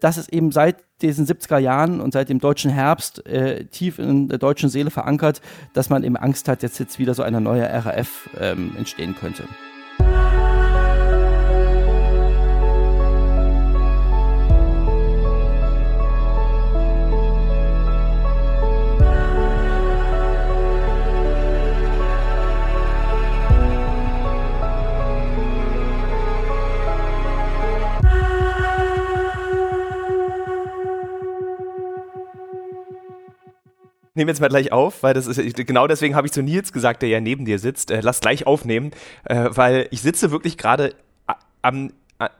das ist eben seit diesen 70er Jahren und seit dem deutschen Herbst äh, tief in der deutschen Seele verankert, dass man eben Angst hat, dass jetzt wieder so eine neue RAF ähm, entstehen könnte. Nehme jetzt mal gleich auf, weil das ist genau deswegen habe ich zu Nils gesagt, der ja neben dir sitzt. Äh, lass gleich aufnehmen, äh, weil ich sitze wirklich gerade am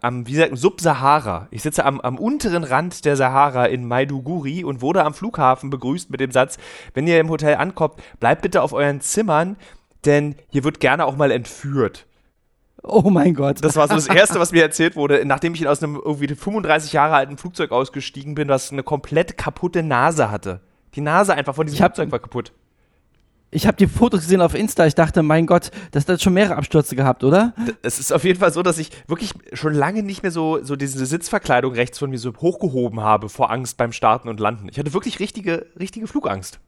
am, wie gesagt, Subsahara. Ich sitze am, am unteren Rand der Sahara in Maiduguri und wurde am Flughafen begrüßt mit dem Satz, wenn ihr im Hotel ankommt, bleibt bitte auf euren Zimmern, denn hier wird gerne auch mal entführt. Oh mein Gott. Das war so das Erste, was mir erzählt wurde, nachdem ich aus einem irgendwie 35 Jahre alten Flugzeug ausgestiegen bin, was eine komplett kaputte Nase hatte. Die Nase einfach von diesem Flugzeug war kaputt. Ich habe die Fotos gesehen auf Insta. Ich dachte, mein Gott, das hat schon mehrere Abstürze gehabt, oder? Es ist auf jeden Fall so, dass ich wirklich schon lange nicht mehr so, so diese Sitzverkleidung rechts von mir so hochgehoben habe vor Angst beim Starten und Landen. Ich hatte wirklich richtige, richtige Flugangst.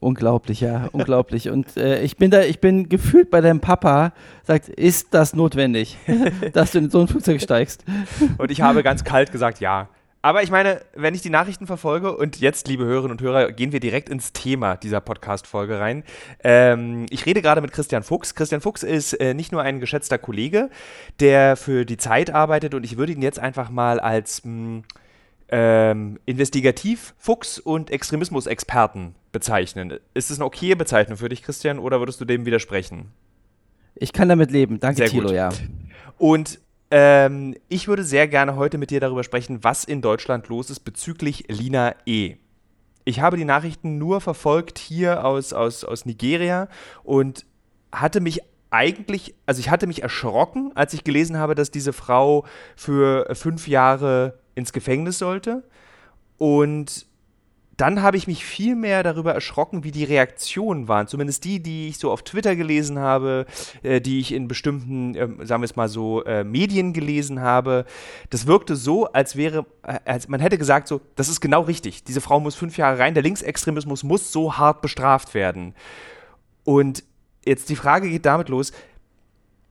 Unglaublich, ja, unglaublich. Und äh, ich bin da, ich bin gefühlt bei deinem Papa, sagt, ist das notwendig, dass du in so ein Flugzeug steigst? Und ich habe ganz kalt gesagt, ja. Aber ich meine, wenn ich die Nachrichten verfolge und jetzt, liebe Hörerinnen und Hörer, gehen wir direkt ins Thema dieser Podcast-Folge rein. Ähm, ich rede gerade mit Christian Fuchs. Christian Fuchs ist äh, nicht nur ein geschätzter Kollege, der für die Zeit arbeitet und ich würde ihn jetzt einfach mal als mh, hm, ähm, Investigativ-Fuchs und Extremismus-Experten bezeichnen. Ist es eine okaye Bezeichnung für dich, Christian, oder würdest du dem widersprechen? Ich kann damit leben. Danke, Sehr Thilo, gut. ja. Und ähm, ich würde sehr gerne heute mit dir darüber sprechen, was in Deutschland los ist bezüglich Lina E. Ich habe die Nachrichten nur verfolgt hier aus, aus, aus Nigeria und hatte mich eigentlich, also ich hatte mich erschrocken, als ich gelesen habe, dass diese Frau für fünf Jahre ins Gefängnis sollte. Und dann habe ich mich viel mehr darüber erschrocken, wie die Reaktionen waren. Zumindest die, die ich so auf Twitter gelesen habe, äh, die ich in bestimmten, äh, sagen wir es mal so, äh, Medien gelesen habe. Das wirkte so, als wäre, äh, als man hätte gesagt, so, das ist genau richtig. Diese Frau muss fünf Jahre rein. Der Linksextremismus muss so hart bestraft werden. Und jetzt die Frage geht damit los.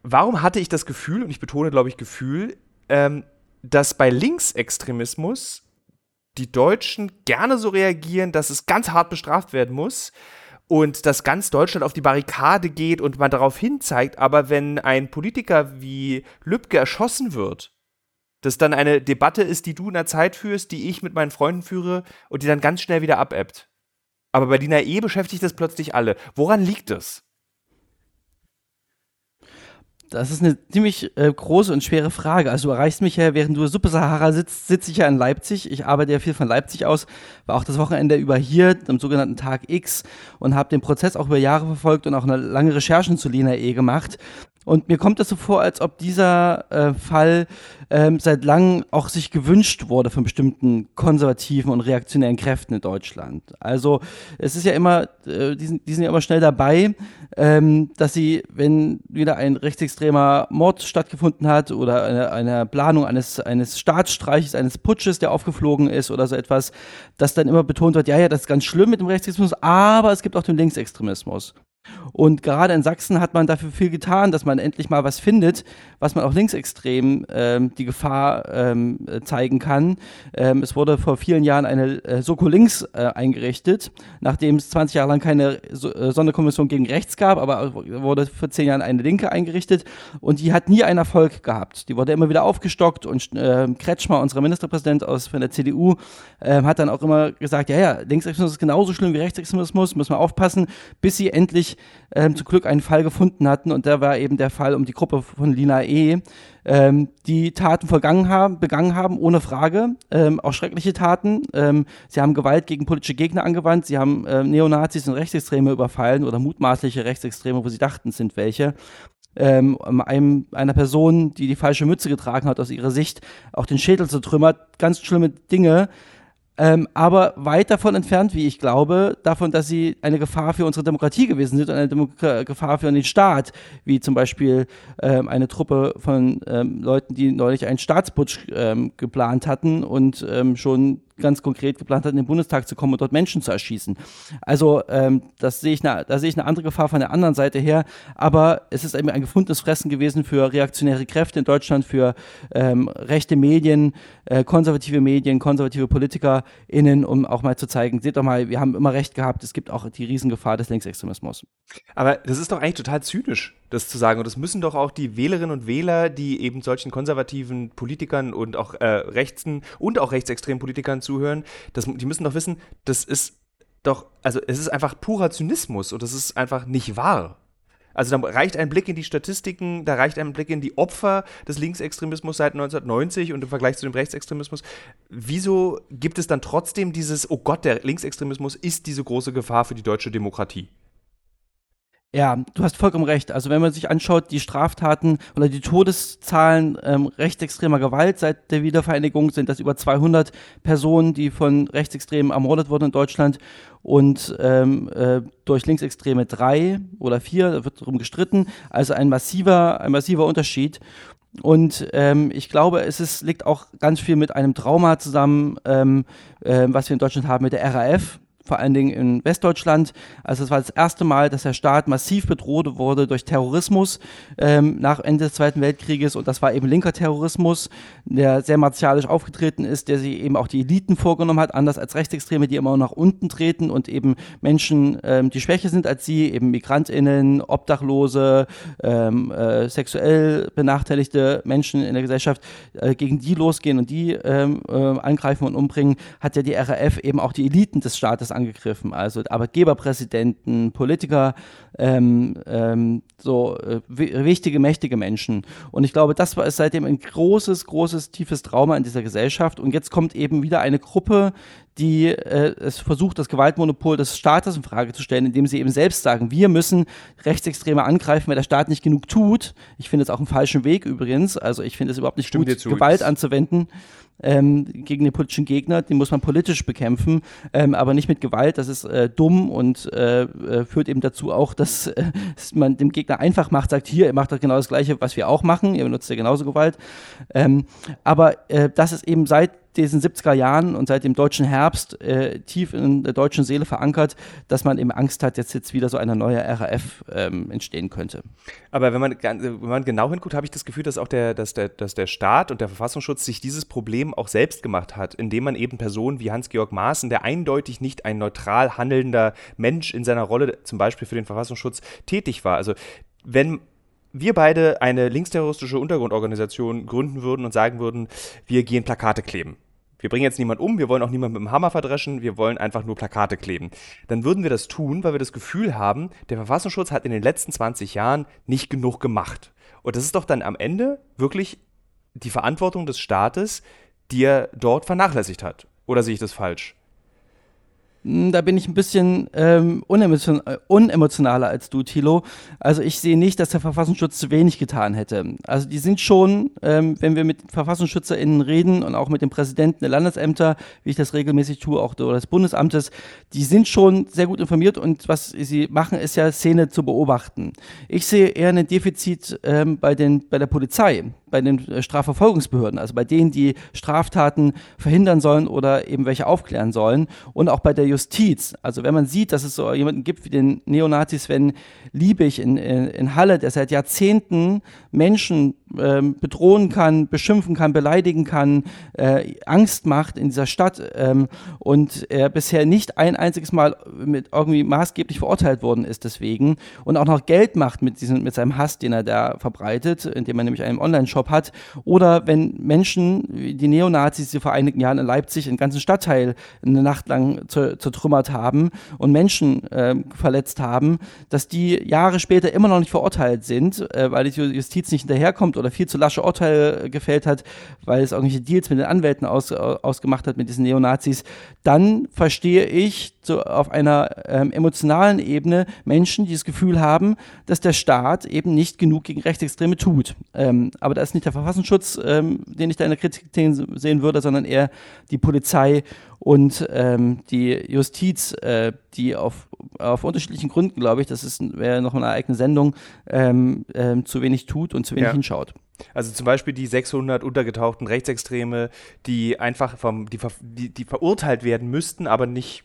Warum hatte ich das Gefühl, und ich betone, glaube ich, Gefühl, ähm, dass bei Linksextremismus die Deutschen gerne so reagieren, dass es ganz hart bestraft werden muss und dass ganz Deutschland auf die Barrikade geht und man darauf hinzeigt, aber wenn ein Politiker wie Lübcke erschossen wird, das dann eine Debatte ist, die du in der Zeit führst, die ich mit meinen Freunden führe und die dann ganz schnell wieder abebbt. Aber bei Dina E beschäftigt das plötzlich alle. Woran liegt es? Das ist eine ziemlich äh, große und schwere Frage. Also du erreichst mich ja, während du Super Sahara sitzt, sitze ich ja in Leipzig. Ich arbeite ja viel von Leipzig aus, war auch das Wochenende über hier, am sogenannten Tag X und habe den Prozess auch über Jahre verfolgt und auch eine lange Recherchen zu Lena E. gemacht. Und mir kommt das so vor, als ob dieser äh, Fall ähm, seit langem auch sich gewünscht wurde von bestimmten konservativen und reaktionären Kräften in Deutschland. Also es ist ja immer, äh, die, sind, die sind ja immer schnell dabei, ähm, dass sie, wenn wieder ein rechtsextremer Mord stattgefunden hat oder eine, eine Planung eines, eines Staatsstreiches, eines Putsches, der aufgeflogen ist oder so etwas, dass dann immer betont wird, ja, ja, das ist ganz schlimm mit dem Rechtsextremismus, aber es gibt auch den Linksextremismus. Und gerade in Sachsen hat man dafür viel getan, dass man endlich mal was findet, was man auch linksextrem ähm, die Gefahr ähm, zeigen kann. Ähm, es wurde vor vielen Jahren eine äh, Soko Links äh, eingerichtet, nachdem es 20 Jahre lang keine so äh, Sonderkommission gegen Rechts gab, aber wurde vor zehn Jahren eine Linke eingerichtet und die hat nie einen Erfolg gehabt. Die wurde immer wieder aufgestockt und äh, Kretschmer, unser Ministerpräsident aus von der CDU, äh, hat dann auch immer gesagt, ja, ja, Linksextremismus ist genauso schlimm wie Rechtsextremismus, müssen wir aufpassen, bis sie endlich ähm, zum Glück einen Fall gefunden hatten und der war eben der Fall um die Gruppe von Lina E., ähm, die Taten vergangen haben, begangen haben, ohne Frage, ähm, auch schreckliche Taten. Ähm, sie haben Gewalt gegen politische Gegner angewandt, sie haben äh, Neonazis und Rechtsextreme überfallen oder mutmaßliche Rechtsextreme, wo sie dachten, sind welche. Ähm, einem, einer Person, die die falsche Mütze getragen hat, aus ihrer Sicht auch den Schädel zertrümmert. Ganz schlimme Dinge. Ähm, aber weit davon entfernt, wie ich glaube, davon, dass sie eine Gefahr für unsere Demokratie gewesen sind und eine Demo Gefahr für den Staat, wie zum Beispiel ähm, eine Truppe von ähm, Leuten, die neulich einen Staatsputsch ähm, geplant hatten und ähm, schon ganz konkret geplant hat, in den Bundestag zu kommen und dort Menschen zu erschießen. Also ähm, das sehe ich eine, da sehe ich eine andere Gefahr von der anderen Seite her. Aber es ist eben ein gefundenes Fressen gewesen für reaktionäre Kräfte in Deutschland, für ähm, rechte Medien, äh, konservative Medien, konservative PolitikerInnen, um auch mal zu zeigen, seht doch mal, wir haben immer recht gehabt, es gibt auch die Riesengefahr des Linksextremismus. Aber das ist doch eigentlich total zynisch, das zu sagen. Und das müssen doch auch die Wählerinnen und Wähler, die eben solchen konservativen Politikern und auch äh, rechten und auch rechtsextremen Politikern zuhören, das, die müssen doch wissen, das ist doch, also es ist einfach purer Zynismus und das ist einfach nicht wahr. Also da reicht ein Blick in die Statistiken, da reicht ein Blick in die Opfer des Linksextremismus seit 1990 und im Vergleich zu dem Rechtsextremismus. Wieso gibt es dann trotzdem dieses, oh Gott, der Linksextremismus ist diese große Gefahr für die deutsche Demokratie? Ja, du hast vollkommen recht. Also wenn man sich anschaut, die Straftaten oder die Todeszahlen ähm, rechtsextremer Gewalt seit der Wiedervereinigung sind das über 200 Personen, die von Rechtsextremen ermordet wurden in Deutschland und ähm, äh, durch Linksextreme drei oder vier, da wird darum gestritten. Also ein massiver, ein massiver Unterschied. Und ähm, ich glaube, es ist, liegt auch ganz viel mit einem Trauma zusammen, ähm, äh, was wir in Deutschland haben mit der RAF, vor allen Dingen in Westdeutschland. Also es war das erste Mal, dass der Staat massiv bedroht wurde durch Terrorismus ähm, nach Ende des Zweiten Weltkrieges und das war eben linker Terrorismus, der sehr martialisch aufgetreten ist, der sich eben auch die Eliten vorgenommen hat, anders als Rechtsextreme, die immer nach unten treten und eben Menschen, ähm, die schwächer sind als sie, eben MigrantInnen, Obdachlose, ähm, äh, sexuell benachteiligte Menschen in der Gesellschaft, äh, gegen die losgehen und die ähm, äh, angreifen und umbringen, hat ja die RAF eben auch die Eliten des Staates angegriffen, also Arbeitgeberpräsidenten, Politiker, ähm, ähm, so äh, wichtige, mächtige Menschen. Und ich glaube, das war seitdem ein großes, großes, tiefes Trauma in dieser Gesellschaft. Und jetzt kommt eben wieder eine Gruppe, die äh, es versucht, das Gewaltmonopol des Staates in Frage zu stellen, indem sie eben selbst sagen, wir müssen Rechtsextreme angreifen, weil der Staat nicht genug tut. Ich finde es auch einen falschen Weg übrigens. Also ich finde es überhaupt nicht Stimmt gut, Gewalt anzuwenden ähm, gegen den politischen Gegner. Den muss man politisch bekämpfen, ähm, aber nicht mit Gewalt. Das ist äh, dumm und äh, äh führt eben dazu auch, dass, äh, man dem Gegner einfach macht, sagt, hier, ihr macht doch genau das Gleiche, was wir auch machen. Ihr benutzt ja genauso Gewalt. Ähm, aber äh, das ist eben seit diesen 70er Jahren und seit dem deutschen Herbst äh, tief in der deutschen Seele verankert, dass man eben Angst hat, dass jetzt wieder so eine neue RAF ähm, entstehen könnte. Aber wenn man, wenn man genau hinguckt, habe ich das Gefühl, dass auch der, dass, der, dass der Staat und der Verfassungsschutz sich dieses Problem auch selbst gemacht hat, indem man eben Personen wie Hans-Georg Maaßen, der eindeutig nicht ein neutral handelnder Mensch in seiner Rolle zum Beispiel für den Verfassungsschutz tätig war. Also wenn wir beide eine linksterroristische Untergrundorganisation gründen würden und sagen würden, wir gehen Plakate kleben wir bringen jetzt niemanden um, wir wollen auch niemanden mit dem Hammer verdreschen, wir wollen einfach nur Plakate kleben. Dann würden wir das tun, weil wir das Gefühl haben, der Verfassungsschutz hat in den letzten 20 Jahren nicht genug gemacht. Und das ist doch dann am Ende wirklich die Verantwortung des Staates, die er dort vernachlässigt hat. Oder sehe ich das falsch? Hm, da bin ich ein bisschen ähm, unemotion äh, unemotionaler als du, Thilo. Also ich sehe nicht, dass der Verfassungsschutz zu wenig getan hätte. Also die sind schon, ähm, wenn wir mit VerfassungsschützerInnen reden und auch mit dem Präsidenten der Landesämter, wie ich das regelmäßig tue, auch des Bundesamtes, die sind schon sehr gut informiert und was sie machen, ist ja Szene zu beobachten. Ich sehe eher ein Defizit ähm, bei, den, bei der Polizei bei den äh, Strafverfolgungsbehörden, also bei denen, die Straftaten verhindern sollen oder eben welche aufklären sollen und auch bei der Justiz. Also wenn man sieht, dass es so jemanden gibt wie den Neonazis Sven Liebig in, in, in Halle, der seit Jahrzehnten Menschen ähm, bedrohen kann, beschimpfen kann, beleidigen kann, äh, Angst macht in dieser Stadt ähm, und er bisher nicht ein einziges Mal mit irgendwie maßgeblich verurteilt worden ist deswegen und auch noch Geld macht mit, diesem, mit seinem Hass, den er da verbreitet, indem er nämlich einen Online-Shop hat. Oder wenn Menschen, wie die Neonazis, die vor einigen Jahren in Leipzig einen ganzen Stadtteil eine Nacht lang zertrümmert haben und Menschen äh, verletzt haben, dass die Jahre später immer noch nicht verurteilt sind, äh, weil die Justiz nicht hinterherkommt oder viel zu lasche Urteile gefällt hat, weil es irgendwelche Deals mit den Anwälten aus, ausgemacht hat mit diesen Neonazis, dann verstehe ich so auf einer ähm, emotionalen Ebene Menschen, die das Gefühl haben, dass der Staat eben nicht genug gegen Rechtsextreme tut. Ähm, aber da ist nicht der Verfassungsschutz, ähm, den ich da in der Kritik sehen würde, sondern eher die Polizei und ähm, die Justiz, äh, die auf, auf unterschiedlichen Gründen, glaube ich, das ist wäre noch eine eigene Sendung, ähm, ähm, zu wenig tut und zu wenig ja. hinschaut. Also zum Beispiel die 600 untergetauchten Rechtsextreme, die einfach vom, die, die, die verurteilt werden müssten, aber nicht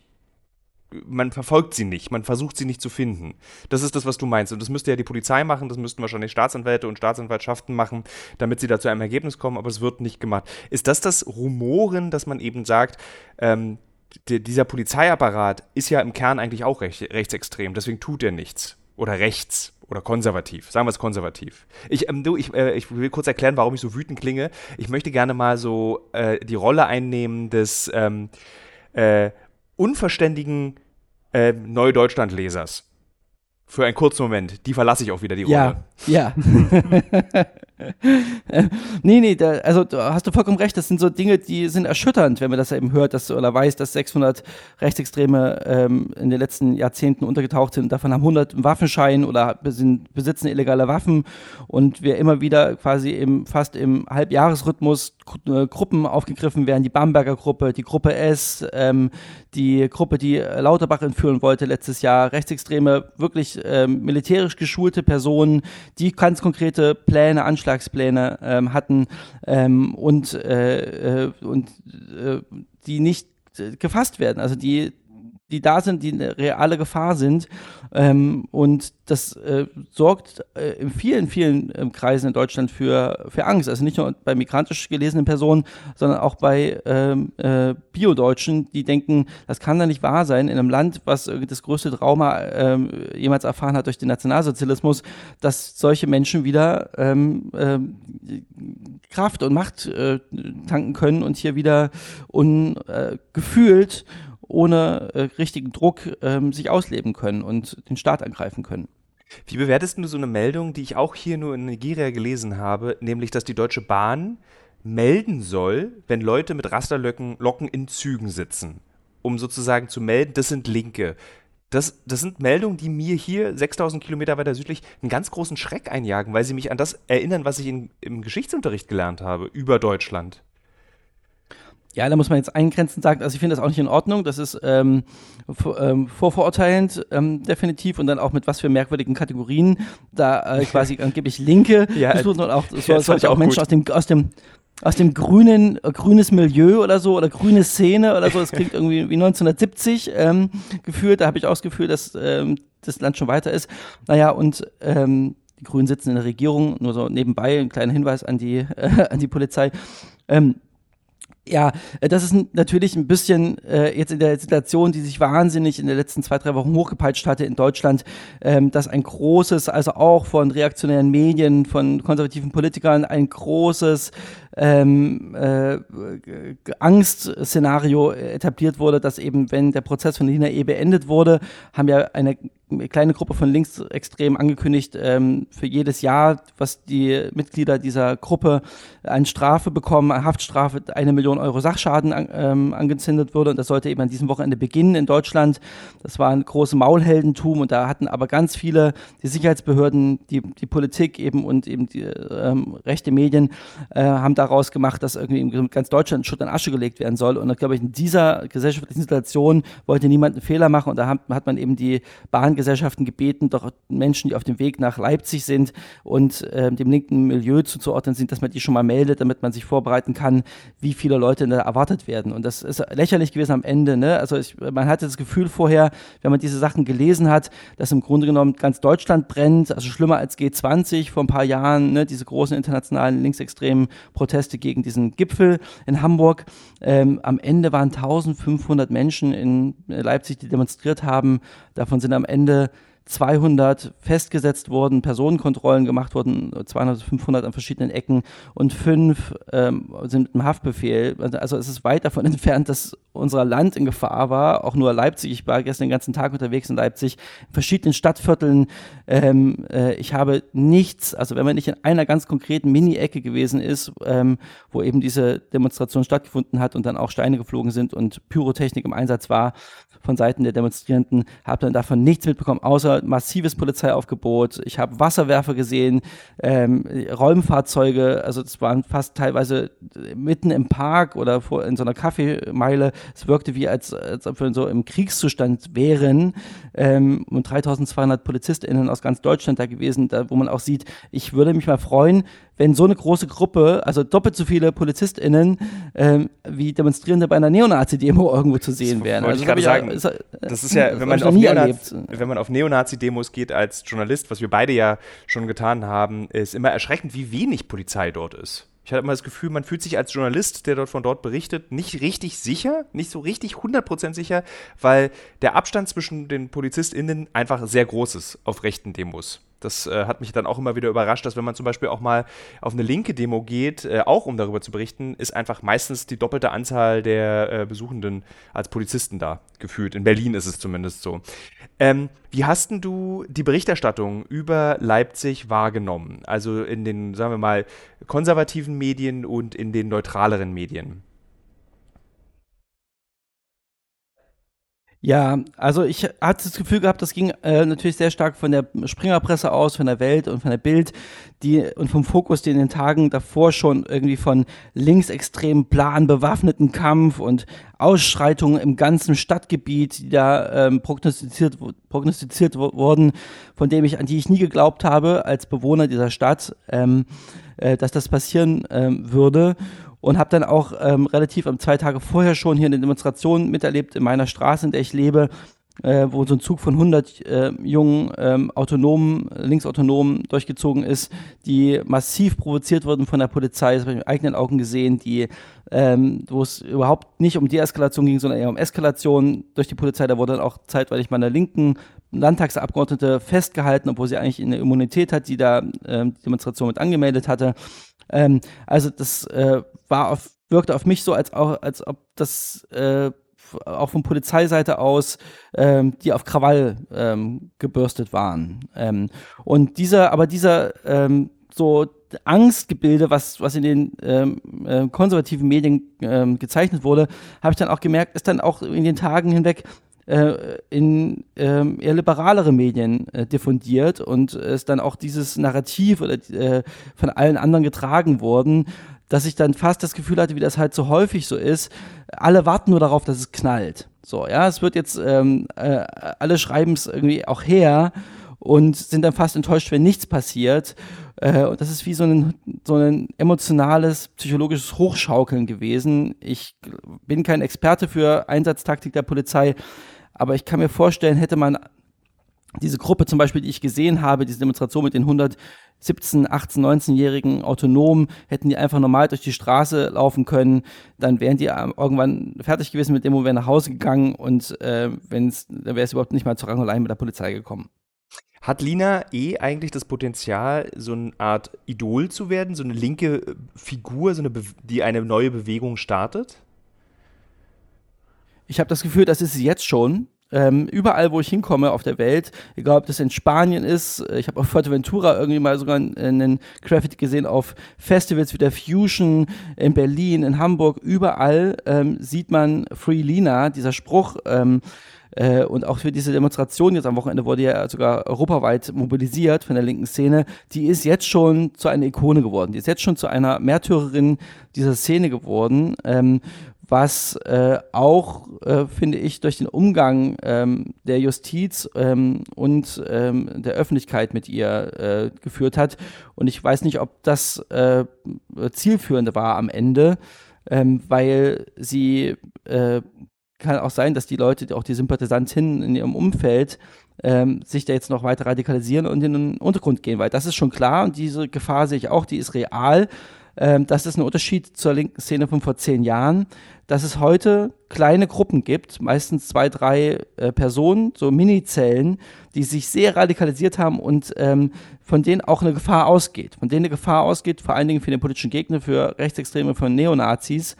man verfolgt sie nicht, man versucht sie nicht zu finden. Das ist das, was du meinst. Und das müsste ja die Polizei machen, das müssten wahrscheinlich Staatsanwälte und Staatsanwaltschaften machen, damit sie da zu einem Ergebnis kommen, aber es wird nicht gemacht. Ist das das Rumoren, dass man eben sagt, ähm, dieser Polizeiapparat ist ja im Kern eigentlich auch recht, rechtsextrem, deswegen tut er nichts. Oder rechts oder konservativ. Sagen wir es konservativ. Ich, ähm, du, ich, äh, ich will kurz erklären, warum ich so wütend klinge. Ich möchte gerne mal so äh, die Rolle einnehmen des ähm, äh, unverständigen äh, Neudeutschland-Lesers. Für einen kurzen Moment. Die verlasse ich auch wieder, die Rolle. Ja, ja. nee, nee, da, also da hast du vollkommen recht. Das sind so Dinge, die sind erschütternd, wenn man das eben hört dass, oder weiß, dass 600 Rechtsextreme ähm, in den letzten Jahrzehnten untergetaucht sind. Davon haben 100 einen Waffenschein oder sind, besitzen illegale Waffen. Und wir immer wieder quasi im, fast im Halbjahresrhythmus Gruppen aufgegriffen werden. Die Bamberger Gruppe, die Gruppe S, ähm, die Gruppe, die Lauterbach entführen wollte letztes Jahr. Rechtsextreme, wirklich ähm, militärisch geschulte Personen, die ganz konkrete Pläne, Anschlagspläne ähm, hatten ähm, und, äh, äh, und äh, die nicht äh, gefasst werden, also die die da sind, die eine reale Gefahr sind. Ähm, und das äh, sorgt äh, in vielen, vielen äh, Kreisen in Deutschland für, für Angst. Also nicht nur bei migrantisch gelesenen Personen, sondern auch bei ähm, äh, Bio-Deutschen, die denken, das kann doch nicht wahr sein, in einem Land, was das größte Trauma ähm, jemals erfahren hat durch den Nationalsozialismus, dass solche Menschen wieder ähm, ähm, Kraft und Macht äh, tanken können und hier wieder ungefühlt äh, ohne äh, richtigen Druck ähm, sich ausleben können und den Staat angreifen können. Wie bewertest du so eine Meldung, die ich auch hier nur in Nigeria gelesen habe, nämlich, dass die Deutsche Bahn melden soll, wenn Leute mit Rasterlöcken Locken in Zügen sitzen, um sozusagen zu melden, das sind Linke. Das, das sind Meldungen, die mir hier 6000 Kilometer weiter südlich einen ganz großen Schreck einjagen, weil sie mich an das erinnern, was ich in, im Geschichtsunterricht gelernt habe über Deutschland. Ja, da muss man jetzt eingrenzend sagen, also ich finde das auch nicht in Ordnung. Das ist ähm, ähm, vorverurteilend ähm, definitiv und dann auch mit was für merkwürdigen Kategorien da äh, quasi angeblich Linke ja, und auch so, sollte auch, auch Menschen aus dem aus dem aus dem grünen äh, grünes Milieu oder so oder grüne Szene oder so. Das klingt irgendwie wie 1970 ähm, gefühlt. Da habe ich auch das Gefühl, dass ähm, das Land schon weiter ist. Naja und ähm, die Grünen sitzen in der Regierung. Nur so nebenbei ein kleiner Hinweis an die äh, an die Polizei. Ähm, ja, äh, das ist natürlich ein bisschen äh, jetzt in der Situation, die sich wahnsinnig in den letzten zwei, drei Wochen hochgepeitscht hatte in Deutschland, ähm, dass ein großes, also auch von reaktionären Medien, von konservativen Politikern, ein großes ähm, äh, Angstszenario etabliert wurde, dass eben, wenn der Prozess von Lina E beendet wurde, haben ja eine kleine Gruppe von Linksextremen angekündigt, ähm, für jedes Jahr, was die Mitglieder dieser Gruppe an Strafe bekommen, an Haftstrafe, eine Million Euro Sachschaden an, ähm, angezündet würde. Und das sollte eben an diesem Wochenende beginnen in Deutschland. Das war ein großes Maulheldentum und da hatten aber ganz viele, die Sicherheitsbehörden, die, die Politik eben und eben die ähm, rechte Medien äh, haben daraus gemacht, dass irgendwie in ganz Deutschland Schutt an Asche gelegt werden soll. Und glaube ich, in dieser gesellschaftlichen Situation wollte niemand einen Fehler machen und da hat, man eben die Bahn Gesellschaften gebeten, doch Menschen, die auf dem Weg nach Leipzig sind und äh, dem linken Milieu zuzuordnen sind, dass man die schon mal meldet, damit man sich vorbereiten kann, wie viele Leute da erwartet werden. Und das ist lächerlich gewesen am Ende. Ne? Also ich, man hatte das Gefühl vorher, wenn man diese Sachen gelesen hat, dass im Grunde genommen ganz Deutschland brennt, also schlimmer als G20 vor ein paar Jahren, ne? diese großen internationalen linksextremen Proteste gegen diesen Gipfel in Hamburg. Ähm, am Ende waren 1500 Menschen in Leipzig, die demonstriert haben. Davon sind am Ende 200 festgesetzt wurden, Personenkontrollen gemacht wurden, 200, 500 an verschiedenen Ecken und fünf ähm, sind mit einem Haftbefehl. Also es ist weit davon entfernt, dass unser Land in Gefahr war. Auch nur Leipzig. Ich war gestern den ganzen Tag unterwegs in Leipzig, in verschiedenen Stadtvierteln. Ähm, äh, ich habe nichts, also wenn man nicht in einer ganz konkreten Mini-Ecke gewesen ist, ähm, wo eben diese Demonstration stattgefunden hat und dann auch Steine geflogen sind und Pyrotechnik im Einsatz war von Seiten der Demonstrierenden, habe dann davon nichts mitbekommen, außer massives Polizeiaufgebot. Ich habe Wasserwerfer gesehen, ähm, Räumfahrzeuge, also es waren fast teilweise mitten im Park oder vor, in so einer Kaffeemeile es wirkte wie, als, als ob wir so im Kriegszustand wären ähm, und 3200 PolizistInnen aus ganz Deutschland da gewesen, da, wo man auch sieht, ich würde mich mal freuen, wenn so eine große Gruppe, also doppelt so viele PolizistInnen ähm, wie Demonstrierende bei einer Neonazi-Demo irgendwo zu sehen wären. Also, ich gerade sagen, ja, ist, das ist ja, wenn man, auf Neonazi, wenn man auf Neonazi-Demos geht als Journalist, was wir beide ja schon getan haben, ist immer erschreckend, wie wenig Polizei dort ist. Ich hatte immer das Gefühl, man fühlt sich als Journalist, der dort von dort berichtet, nicht richtig sicher, nicht so richtig 100% sicher, weil der Abstand zwischen den PolizistInnen einfach sehr groß ist auf rechten Demos. Das äh, hat mich dann auch immer wieder überrascht, dass wenn man zum Beispiel auch mal auf eine linke Demo geht, äh, auch um darüber zu berichten, ist einfach meistens die doppelte Anzahl der äh, Besuchenden als Polizisten da gefühlt. In Berlin ist es zumindest so. Ähm, wie hast du die Berichterstattung über Leipzig wahrgenommen? Also in den, sagen wir mal, konservativen Medien und in den neutraleren Medien? Ja, also ich hatte das Gefühl gehabt, das ging äh, natürlich sehr stark von der Springerpresse aus, von der Welt und von der Bild, die und vom Fokus, die in den Tagen davor schon irgendwie von linksextremen Plan, bewaffneten Kampf und Ausschreitungen im ganzen Stadtgebiet, die da ähm, prognostiziert, prognostiziert wurden, von dem ich, an die ich nie geglaubt habe als Bewohner dieser Stadt, ähm, äh, dass das passieren ähm, würde und habe dann auch ähm, relativ um zwei Tage vorher schon hier eine Demonstration miterlebt in meiner Straße, in der ich lebe, äh, wo so ein Zug von 100 äh, jungen ähm, Autonomen, Linksautonomen durchgezogen ist, die massiv provoziert wurden von der Polizei, das habe ich mit eigenen Augen gesehen, die ähm, wo es überhaupt nicht um Deeskalation ging, sondern eher um Eskalation durch die Polizei. Da wurde dann auch zeitweilig mal einer linken Landtagsabgeordnete festgehalten, obwohl sie eigentlich eine Immunität hat, die da ähm, die Demonstration mit angemeldet hatte. Ähm, also das äh, war auf, wirkte auf mich so, als, auch, als ob das äh, auch von Polizeiseite aus, ähm, die auf Krawall ähm, gebürstet waren. Ähm, und dieser, aber dieser ähm, so Angstgebilde, was, was in den ähm, äh, konservativen Medien ähm, gezeichnet wurde, habe ich dann auch gemerkt, ist dann auch in den Tagen hinweg äh, in ähm, eher liberalere Medien äh, diffundiert und ist dann auch dieses Narrativ oder, äh, von allen anderen getragen worden, dass ich dann fast das Gefühl hatte, wie das halt so häufig so ist, alle warten nur darauf, dass es knallt. So, ja, es wird jetzt, ähm, äh, alle schreiben es irgendwie auch her und sind dann fast enttäuscht, wenn nichts passiert. Äh, und das ist wie so ein, so ein emotionales, psychologisches Hochschaukeln gewesen. Ich bin kein Experte für Einsatztaktik der Polizei, aber ich kann mir vorstellen, hätte man diese Gruppe zum Beispiel, die ich gesehen habe, diese Demonstration mit den 117, 18, 19-jährigen Autonomen, hätten die einfach normal durch die Straße laufen können, dann wären die irgendwann fertig gewesen mit dem und wären nach Hause gegangen und äh, wenn's, dann wäre es überhaupt nicht mal zur Rangelei mit der Polizei gekommen. Hat Lina eh eigentlich das Potenzial, so eine Art Idol zu werden, so eine linke Figur, so eine die eine neue Bewegung startet? Ich habe das Gefühl, das ist jetzt schon. Ähm, überall, wo ich hinkomme auf der Welt, egal ob das in Spanien ist, äh, ich habe auf Fuerteventura irgendwie mal sogar einen Graffiti gesehen auf Festivals wie der Fusion in Berlin, in Hamburg, überall ähm, sieht man Free Lina, dieser Spruch. Ähm, äh, und auch für diese Demonstration jetzt am Wochenende wurde ja sogar europaweit mobilisiert von der linken Szene. Die ist jetzt schon zu einer Ikone geworden. Die ist jetzt schon zu einer Märtyrerin dieser Szene geworden. Ähm, was äh, auch, äh, finde ich, durch den Umgang ähm, der Justiz ähm, und ähm, der Öffentlichkeit mit ihr äh, geführt hat. Und ich weiß nicht, ob das äh, zielführende war am Ende, ähm, weil sie äh, kann auch sein, dass die Leute, auch die Sympathisantinnen in ihrem Umfeld, ähm, sich da jetzt noch weiter radikalisieren und in den Untergrund gehen, weil das ist schon klar und diese Gefahr sehe ich auch, die ist real. Ähm, das ist ein Unterschied zur linken Szene von vor zehn Jahren, dass es heute kleine Gruppen gibt, meistens zwei, drei äh, Personen, so Mini-Zellen, die sich sehr radikalisiert haben und ähm, von denen auch eine Gefahr ausgeht. Von denen eine Gefahr ausgeht, vor allen Dingen für den politischen Gegner, für Rechtsextreme, für Neonazis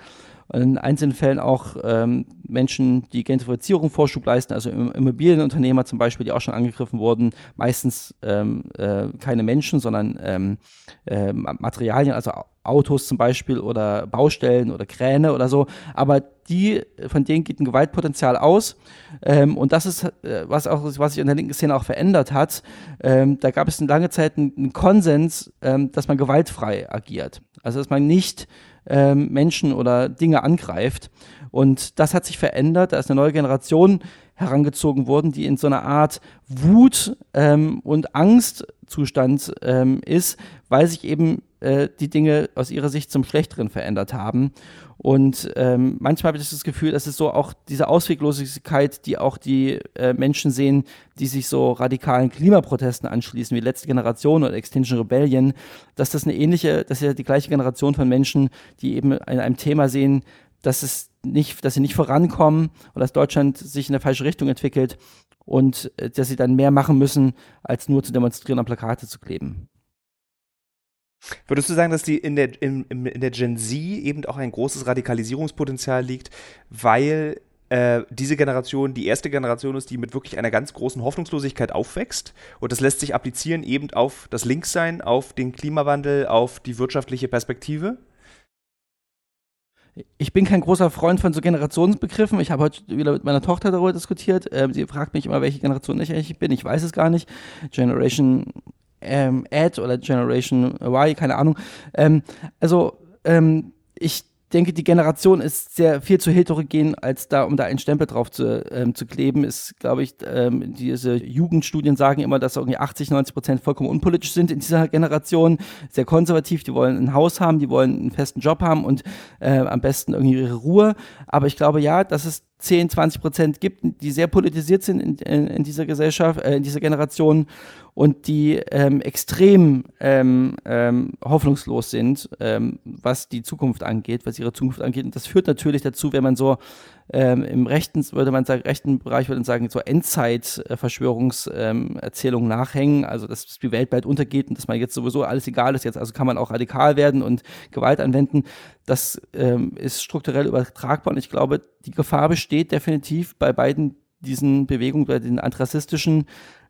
in einzelnen Fällen auch ähm, Menschen, die Gentrifizierung Vorschub leisten, also Immobilienunternehmer zum Beispiel, die auch schon angegriffen wurden, meistens ähm, äh, keine Menschen, sondern ähm, äh, Materialien, also Autos zum Beispiel oder Baustellen oder Kräne oder so, aber die, von denen geht ein Gewaltpotenzial aus. Ähm, und das ist, äh, was auch, was sich in der linken Szene auch verändert hat. Ähm, da gab es eine lange Zeit einen, einen Konsens, ähm, dass man gewaltfrei agiert, also dass man nicht ähm, Menschen oder Dinge angreift. Und das hat sich verändert. Da ist eine neue Generation herangezogen worden, die in so einer Art Wut ähm, und Angstzustand ähm, ist, weil sich eben äh, die Dinge aus ihrer Sicht zum Schlechteren verändert haben. Und ähm, manchmal habe ich das Gefühl, dass es so auch diese Ausweglosigkeit, die auch die äh, Menschen sehen, die sich so radikalen Klimaprotesten anschließen, wie letzte Generation oder Extinction Rebellion, dass das eine ähnliche, dass ja die gleiche Generation von Menschen, die eben in einem Thema sehen, dass es nicht, dass sie nicht vorankommen und dass Deutschland sich in der falsche Richtung entwickelt und äh, dass sie dann mehr machen müssen, als nur zu demonstrieren und Plakate zu kleben. Würdest du sagen, dass die in der, in, in der Gen Z eben auch ein großes Radikalisierungspotenzial liegt, weil äh, diese Generation die erste Generation ist, die mit wirklich einer ganz großen Hoffnungslosigkeit aufwächst? Und das lässt sich applizieren eben auf das Linkssein, auf den Klimawandel, auf die wirtschaftliche Perspektive? Ich bin kein großer Freund von so Generationsbegriffen. Ich habe heute wieder mit meiner Tochter darüber diskutiert. Ähm, sie fragt mich immer, welche Generation ich eigentlich bin. Ich weiß es gar nicht. Generation ähm, Ad oder Generation Y, keine Ahnung. Ähm, also ähm, ich denke, die Generation ist sehr viel zu heterogen, als da, um da einen Stempel drauf zu, ähm, zu kleben. Ist, glaube ich, ähm, diese Jugendstudien sagen immer, dass irgendwie 80, 90 Prozent vollkommen unpolitisch sind in dieser Generation, sehr konservativ, die wollen ein Haus haben, die wollen einen festen Job haben und äh, am besten irgendwie ihre Ruhe. Aber ich glaube ja, dass es 10, 20 Prozent gibt, die sehr politisiert sind in, in, in dieser Gesellschaft, äh, in dieser Generation und die ähm, extrem ähm, ähm, hoffnungslos sind, ähm, was die Zukunft angeht, was ihre Zukunft angeht. Und das führt natürlich dazu, wenn man so ähm, im rechten, würde man sagen, rechten Bereich würde man sagen, so Endzeit-Verschwörungserzählungen ähm, nachhängen, also dass die Welt bald untergeht und dass man jetzt sowieso alles egal ist, jetzt also kann man auch radikal werden und Gewalt anwenden. Das ist strukturell übertragbar und ich glaube, die Gefahr besteht definitiv bei beiden diesen Bewegungen, bei den antirassistischen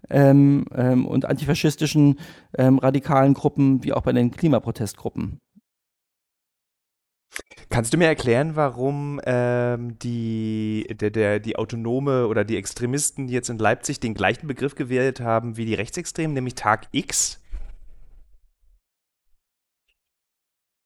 ähm, ähm, und antifaschistischen ähm, radikalen Gruppen wie auch bei den Klimaprotestgruppen. Kannst du mir erklären, warum ähm, die, der, der, die Autonome oder die Extremisten jetzt in Leipzig den gleichen Begriff gewählt haben wie die Rechtsextremen, nämlich Tag X?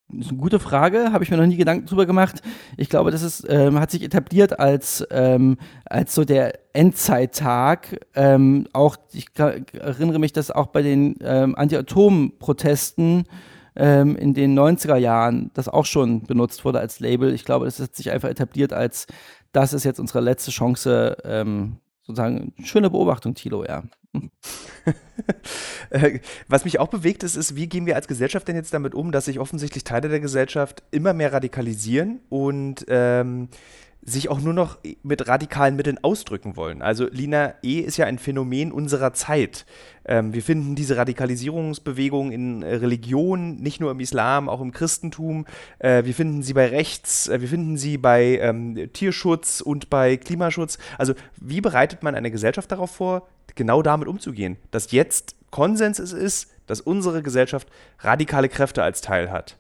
Das ist eine gute Frage, habe ich mir noch nie Gedanken drüber gemacht. Ich glaube, das ist, ähm, hat sich etabliert als, ähm, als so der Endzeittag. Ähm, auch, ich erinnere mich, dass auch bei den ähm, Anti-Atom-Protesten ähm, in den 90er Jahren das auch schon benutzt wurde als Label. Ich glaube, das hat sich einfach etabliert als, das ist jetzt unsere letzte Chance, ähm, sozusagen, schöne Beobachtung, Tilo, ja. Äh, was mich auch bewegt ist, ist, wie gehen wir als Gesellschaft denn jetzt damit um, dass sich offensichtlich Teile der Gesellschaft immer mehr radikalisieren und ähm, sich auch nur noch mit radikalen Mitteln ausdrücken wollen. Also Lina E. ist ja ein Phänomen unserer Zeit. Ähm, wir finden diese Radikalisierungsbewegung in äh, Religion, nicht nur im Islam, auch im Christentum. Äh, wir finden sie bei Rechts, äh, wir finden sie bei ähm, Tierschutz und bei Klimaschutz. Also wie bereitet man eine Gesellschaft darauf vor, genau damit umzugehen, dass jetzt Konsens es ist, dass unsere Gesellschaft radikale Kräfte als Teil hat?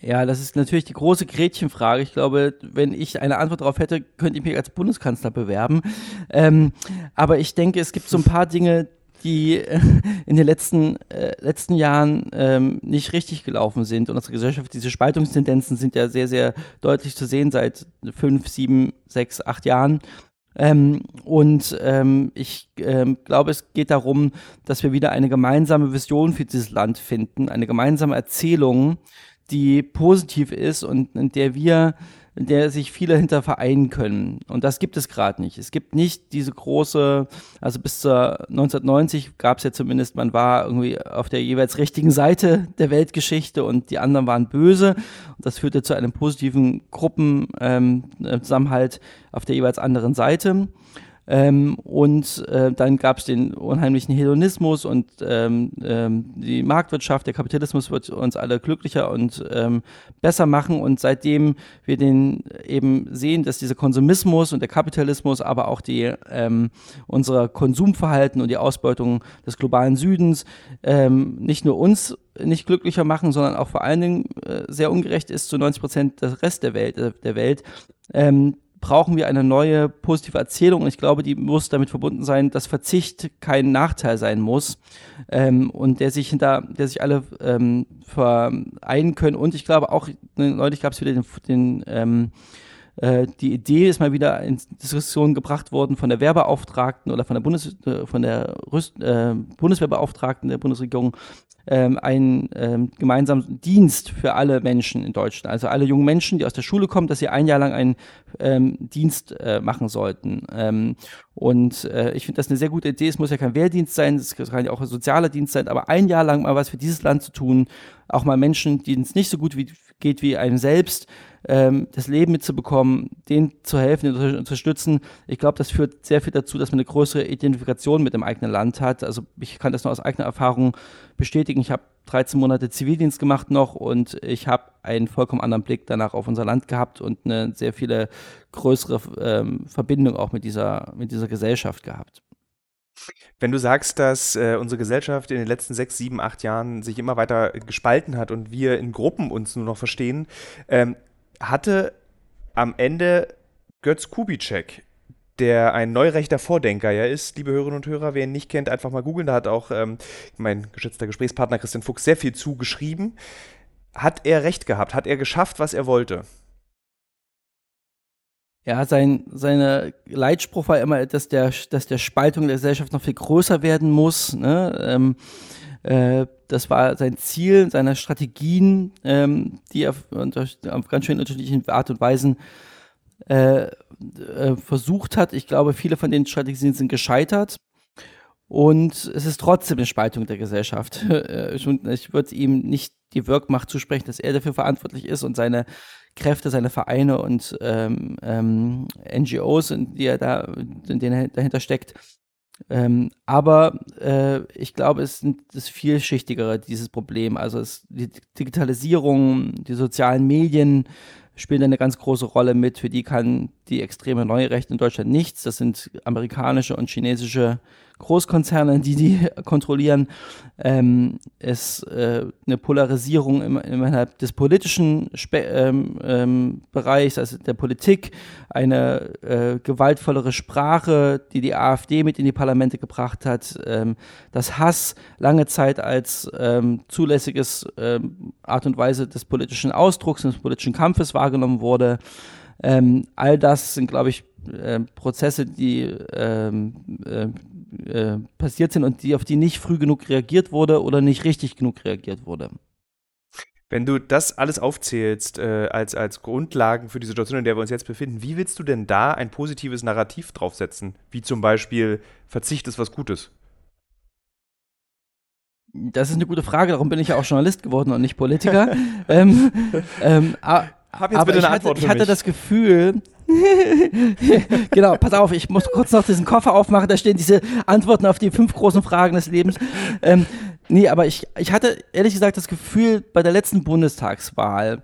Ja, das ist natürlich die große Gretchenfrage. Ich glaube, wenn ich eine Antwort darauf hätte, könnte ich mich als Bundeskanzler bewerben. Ähm, aber ich denke, es gibt so ein paar Dinge, die äh, in den letzten, äh, letzten Jahren ähm, nicht richtig gelaufen sind. Und unsere Gesellschaft, diese Spaltungstendenzen sind ja sehr, sehr deutlich zu sehen seit fünf, sieben, sechs, acht Jahren. Ähm, und ähm, ich ähm, glaube, es geht darum, dass wir wieder eine gemeinsame Vision für dieses Land finden, eine gemeinsame Erzählung, die positiv ist und in der wir, in der sich viele hinter vereinen können. Und das gibt es gerade nicht. Es gibt nicht diese große, also bis zur 1990 gab es ja zumindest, man war irgendwie auf der jeweils richtigen Seite der Weltgeschichte und die anderen waren böse. Und das führte zu einem positiven Gruppenzusammenhalt ähm, auf der jeweils anderen Seite. Ähm, und äh, dann gab es den unheimlichen Hedonismus und ähm, ähm, die Marktwirtschaft, der Kapitalismus wird uns alle glücklicher und ähm, besser machen. Und seitdem wir den eben sehen, dass dieser Konsumismus und der Kapitalismus, aber auch die ähm, unser Konsumverhalten und die Ausbeutung des globalen Südens ähm, nicht nur uns nicht glücklicher machen, sondern auch vor allen Dingen äh, sehr ungerecht ist zu 90 Prozent des Rest der Welt, äh, der Welt ähm, brauchen wir eine neue positive Erzählung. Und ich glaube, die muss damit verbunden sein, dass Verzicht kein Nachteil sein muss ähm, und der sich hinter, der sich alle ähm, vereinen können. Und ich glaube auch, ne, neulich gab es wieder den, den ähm, äh, die Idee ist mal wieder in Diskussion gebracht worden von der Wehrbeauftragten oder von der, Bundes, äh, von der Rüst, äh, Bundeswehrbeauftragten der Bundesregierung, ähm, einen ähm, gemeinsamen Dienst für alle Menschen in Deutschland. Also alle jungen Menschen, die aus der Schule kommen, dass sie ein Jahr lang einen ähm, Dienst äh, machen sollten. Ähm, und äh, ich finde das eine sehr gute Idee. Es muss ja kein Wehrdienst sein, es kann ja auch ein sozialer Dienst sein, aber ein Jahr lang mal was für dieses Land zu tun, auch mal Menschen, denen es nicht so gut wie, geht wie einem selbst, ähm, das Leben mitzubekommen, denen zu helfen, denen zu unterstützen. Ich glaube, das führt sehr viel dazu, dass man eine größere Identifikation mit dem eigenen Land hat. Also ich kann das nur aus eigener Erfahrung bestätigen. Ich habe 13 Monate Zivildienst gemacht noch und ich habe einen vollkommen anderen Blick danach auf unser Land gehabt und eine sehr viele größere ähm, Verbindung auch mit dieser, mit dieser Gesellschaft gehabt. Wenn du sagst, dass äh, unsere Gesellschaft in den letzten sechs, sieben, acht Jahren sich immer weiter gespalten hat und wir in Gruppen uns nur noch verstehen, ähm, hatte am Ende Götz Kubitschek, der ein neurechter Vordenker ja ist, liebe Hörerinnen und Hörer, wer ihn nicht kennt, einfach mal googeln. Da hat auch ähm, mein geschätzter Gesprächspartner Christian Fuchs sehr viel zugeschrieben. Hat er recht gehabt? Hat er geschafft, was er wollte? Ja, sein seine Leitspruch war immer, dass der, dass der Spaltung der Gesellschaft noch viel größer werden muss. Ne? Ähm, äh, das war sein Ziel, seine Strategien, ähm, die er auf ganz schön unterschiedlichen Art und Weisen äh, äh, versucht hat. Ich glaube, viele von den Strategien sind gescheitert. Und es ist trotzdem eine Spaltung der Gesellschaft. ich würde ihm nicht die Wirkmacht zusprechen, dass er dafür verantwortlich ist und seine Kräfte, seine Vereine und ähm, ähm, NGOs, die er da, in denen er dahinter steckt, ähm, aber äh, ich glaube, es ist das vielschichtigere, dieses Problem. Also es, die Digitalisierung, die sozialen Medien spielen eine ganz große Rolle mit. Für die kann die extreme neue Rechte in Deutschland nichts. Das sind amerikanische und chinesische Großkonzerne, die die kontrollieren. Ähm, es äh, eine Polarisierung im, innerhalb des politischen Spe ähm, ähm, Bereichs, also der Politik, eine äh, gewaltvollere Sprache, die die AfD mit in die Parlamente gebracht hat, ähm, das Hass lange Zeit als ähm, zulässiges ähm, Art und Weise des politischen Ausdrucks, des politischen Kampfes wahrgenommen wurde. Ähm, all das sind, glaube ich, äh, Prozesse, die ähm, äh, passiert sind und die, auf die nicht früh genug reagiert wurde oder nicht richtig genug reagiert wurde. Wenn du das alles aufzählst äh, als, als Grundlagen für die Situation, in der wir uns jetzt befinden, wie willst du denn da ein positives Narrativ draufsetzen? Wie zum Beispiel Verzicht ist was Gutes? Das ist eine gute Frage, darum bin ich ja auch Journalist geworden und nicht Politiker. ähm, ähm, hab jetzt aber bitte eine Antwort hatte, ich hatte das Gefühl, genau, pass auf, ich muss kurz noch diesen Koffer aufmachen, da stehen diese Antworten auf die fünf großen Fragen des Lebens. Ähm, nee, aber ich, ich hatte ehrlich gesagt das Gefühl bei der letzten Bundestagswahl,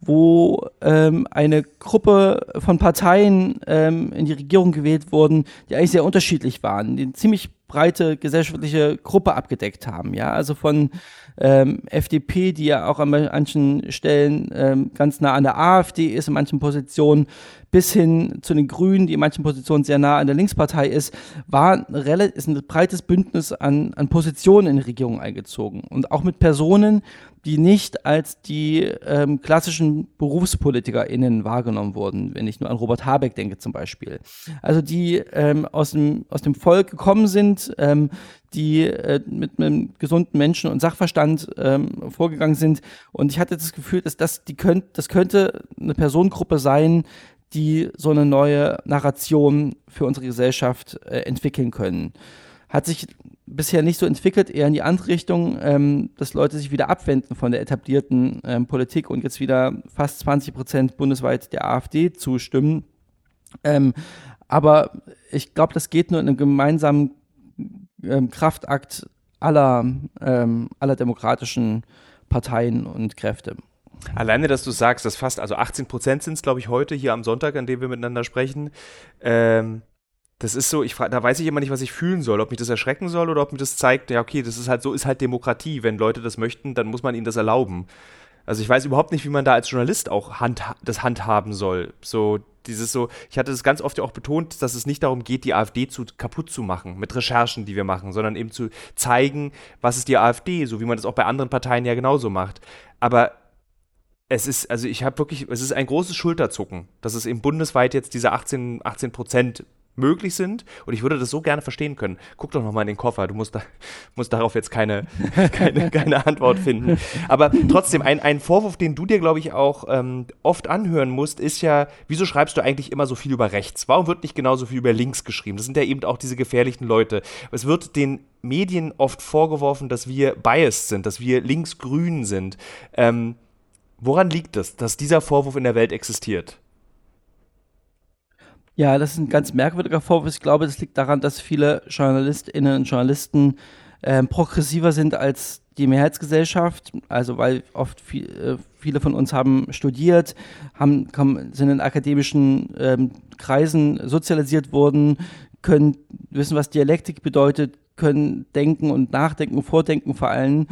wo ähm, eine Gruppe von Parteien ähm, in die Regierung gewählt wurden, die eigentlich sehr unterschiedlich waren, die ziemlich breite gesellschaftliche Gruppe abgedeckt haben. Ja, also von ähm, FDP, die ja auch an manchen Stellen ähm, ganz nah an der AfD ist, in manchen Positionen, bis hin zu den Grünen, die in manchen Positionen sehr nah an der Linkspartei ist, war ist ein breites Bündnis an, an Positionen in die Regierung eingezogen. Und auch mit Personen, die nicht als die ähm, klassischen BerufspolitikerInnen wahrgenommen wurden, wenn ich nur an Robert Habeck denke zum Beispiel. Also die ähm, aus, dem, aus dem Volk gekommen sind, ähm, die äh, mit einem gesunden Menschen- und Sachverstand ähm, vorgegangen sind. Und ich hatte das Gefühl, dass das, die könnt, das könnte eine Personengruppe sein, die so eine neue Narration für unsere Gesellschaft äh, entwickeln können. Hat sich bisher nicht so entwickelt, eher in die andere Richtung, ähm, dass Leute sich wieder abwenden von der etablierten ähm, Politik und jetzt wieder fast 20 Prozent bundesweit der AfD zustimmen. Ähm, aber ich glaube, das geht nur in einem gemeinsamen ähm, Kraftakt aller, ähm, aller demokratischen Parteien und Kräfte. Alleine, dass du sagst, dass fast, also 18 Prozent sind es, glaube ich, heute hier am Sonntag, an dem wir miteinander sprechen. Ähm, das ist so, ich da weiß ich immer nicht, was ich fühlen soll, ob mich das erschrecken soll oder ob mir das zeigt, ja, okay, das ist halt so, ist halt Demokratie. Wenn Leute das möchten, dann muss man ihnen das erlauben. Also ich weiß überhaupt nicht, wie man da als Journalist auch hand, das handhaben soll. So, Dieses so, ich hatte es ganz oft ja auch betont, dass es nicht darum geht, die AfD zu, kaputt zu machen mit Recherchen, die wir machen, sondern eben zu zeigen, was ist die AfD, so wie man das auch bei anderen Parteien ja genauso macht. Aber es ist, also ich habe wirklich, es ist ein großes Schulterzucken, dass es eben bundesweit jetzt diese 18, 18 Prozent möglich sind. Und ich würde das so gerne verstehen können. Guck doch nochmal in den Koffer. Du musst, da, musst darauf jetzt keine, keine, keine Antwort finden. Aber trotzdem, ein, ein Vorwurf, den du dir, glaube ich, auch ähm, oft anhören musst, ist ja, wieso schreibst du eigentlich immer so viel über rechts? Warum wird nicht genauso viel über links geschrieben? Das sind ja eben auch diese gefährlichen Leute. Es wird den Medien oft vorgeworfen, dass wir biased sind, dass wir linksgrün sind. Ähm, woran liegt es, dass dieser Vorwurf in der Welt existiert? Ja, das ist ein ganz merkwürdiger Vorwurf. Ich glaube, das liegt daran, dass viele JournalistInnen und Journalisten äh, progressiver sind als die Mehrheitsgesellschaft. Also weil oft viel, äh, viele von uns haben studiert, haben, kommen, sind in akademischen ähm, Kreisen sozialisiert worden, können wissen, was Dialektik bedeutet, können denken und nachdenken, vordenken vor allem.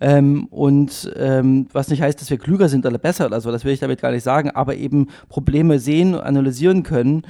Ähm, und ähm, was nicht heißt, dass wir klüger sind oder besser oder so, das will ich damit gar nicht sagen, aber eben Probleme sehen und analysieren können